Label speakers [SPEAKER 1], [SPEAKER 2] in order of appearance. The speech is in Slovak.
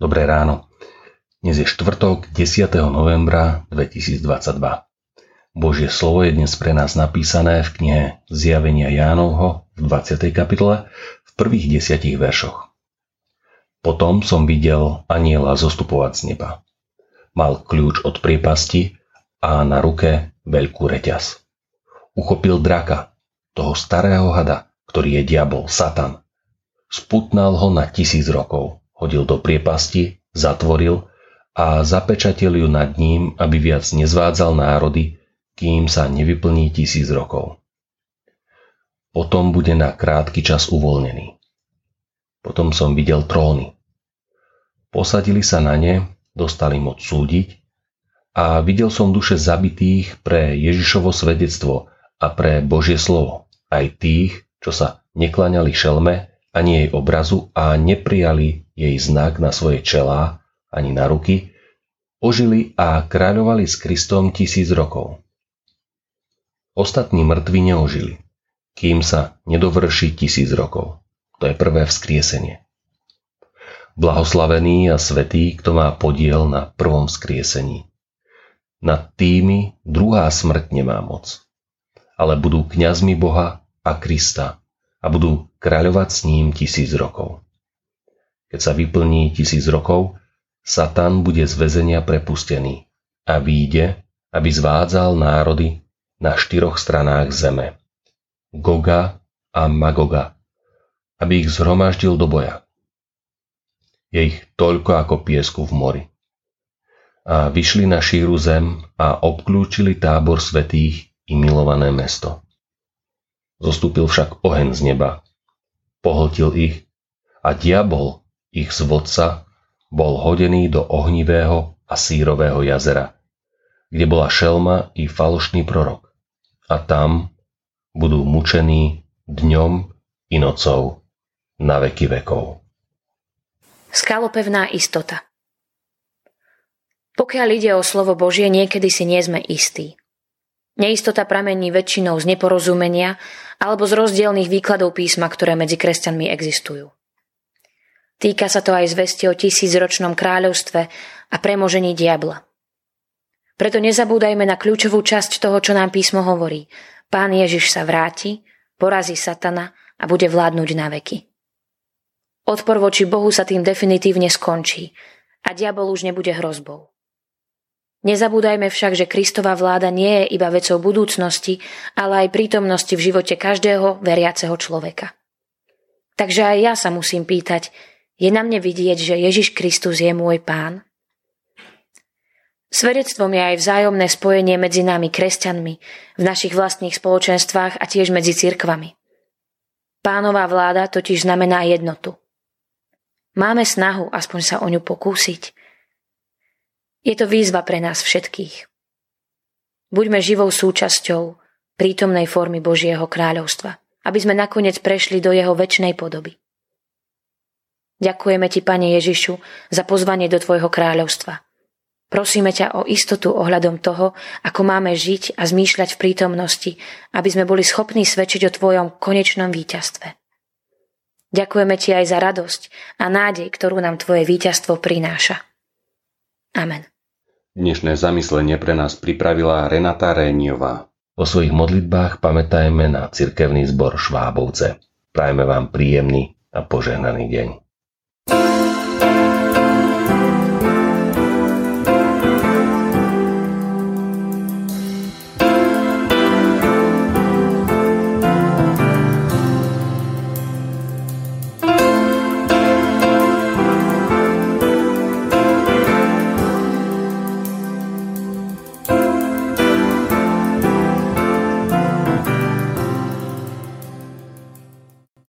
[SPEAKER 1] Dobré ráno. Dnes je štvrtok 10. novembra 2022. Božie slovo je dnes pre nás napísané v knihe Zjavenia Jánovho v 20. kapitole v prvých desiatich veršoch. Potom som videl aniela zostupovať z neba. Mal kľúč od priepasti a na ruke veľkú reťaz. Uchopil draka, toho starého hada, ktorý je diabol, Satan. Sputnal ho na tisíc rokov, hodil do priepasti, zatvoril a zapečatil ju nad ním, aby viac nezvádzal národy, kým sa nevyplní tisíc rokov. Potom bude na krátky čas uvoľnený. Potom som videl tróny. Posadili sa na ne, dostali moc súdiť a videl som duše zabitých pre Ježišovo svedectvo a pre Božie slovo, aj tých, čo sa nekláňali šelme ani jej obrazu a neprijali jej znak na svoje čelá ani na ruky, ožili a kráľovali s Kristom tisíc rokov. Ostatní mŕtvi neožili, kým sa nedovrší tisíc rokov. To je prvé vzkriesenie. Blahoslavený a svetý, kto má podiel na prvom vzkriesení. Nad tými druhá smrť nemá moc, ale budú kňazmi Boha a Krista a budú kráľovať s ním tisíc rokov. Keď sa vyplní tisíc rokov, Satan bude z väzenia prepustený a výjde, aby zvádzal národy na štyroch stranách zeme. Goga a Magoga, aby ich zhromaždil do boja. Je ich toľko ako piesku v mori. A vyšli na šíru zem a obklúčili tábor svetých i milované mesto. Zostúpil však oheň z neba, pohltil ich a diabol, ich zvodca, bol hodený do ohnivého a sírového jazera, kde bola šelma i falošný prorok. A tam budú mučení dňom i nocou na veky vekov.
[SPEAKER 2] Skalopevná istota Pokiaľ ide o slovo Božie, niekedy si nie sme istí. Neistota pramení väčšinou z neporozumenia alebo z rozdielných výkladov písma, ktoré medzi kresťanmi existujú. Týka sa to aj zvesti o tisícročnom kráľovstve a premožení diabla. Preto nezabúdajme na kľúčovú časť toho, čo nám písmo hovorí. Pán Ježiš sa vráti, porazí satana a bude vládnuť na veky. Odpor voči Bohu sa tým definitívne skončí a diabol už nebude hrozbou. Nezabúdajme však, že Kristová vláda nie je iba vecou budúcnosti, ale aj prítomnosti v živote každého veriaceho človeka. Takže aj ja sa musím pýtať, je na mne vidieť, že Ježiš Kristus je môj pán? Svedectvom je aj vzájomné spojenie medzi nami, kresťanmi, v našich vlastných spoločenstvách a tiež medzi cirkvami. Pánová vláda totiž znamená jednotu. Máme snahu aspoň sa o ňu pokúsiť. Je to výzva pre nás všetkých. Buďme živou súčasťou prítomnej formy Božieho kráľovstva, aby sme nakoniec prešli do jeho väčšnej podoby. Ďakujeme Ti, Pane Ježišu, za pozvanie do Tvojho kráľovstva. Prosíme ťa o istotu ohľadom toho, ako máme žiť a zmýšľať v prítomnosti, aby sme boli schopní svedčiť o Tvojom konečnom víťazstve. Ďakujeme Ti aj za radosť a nádej, ktorú nám Tvoje víťazstvo prináša. Amen.
[SPEAKER 1] Dnešné zamyslenie pre nás pripravila Renata Réniová. O svojich modlitbách pamätajme na cirkevný zbor Švábovce. Prajme vám príjemný a požehnaný deň.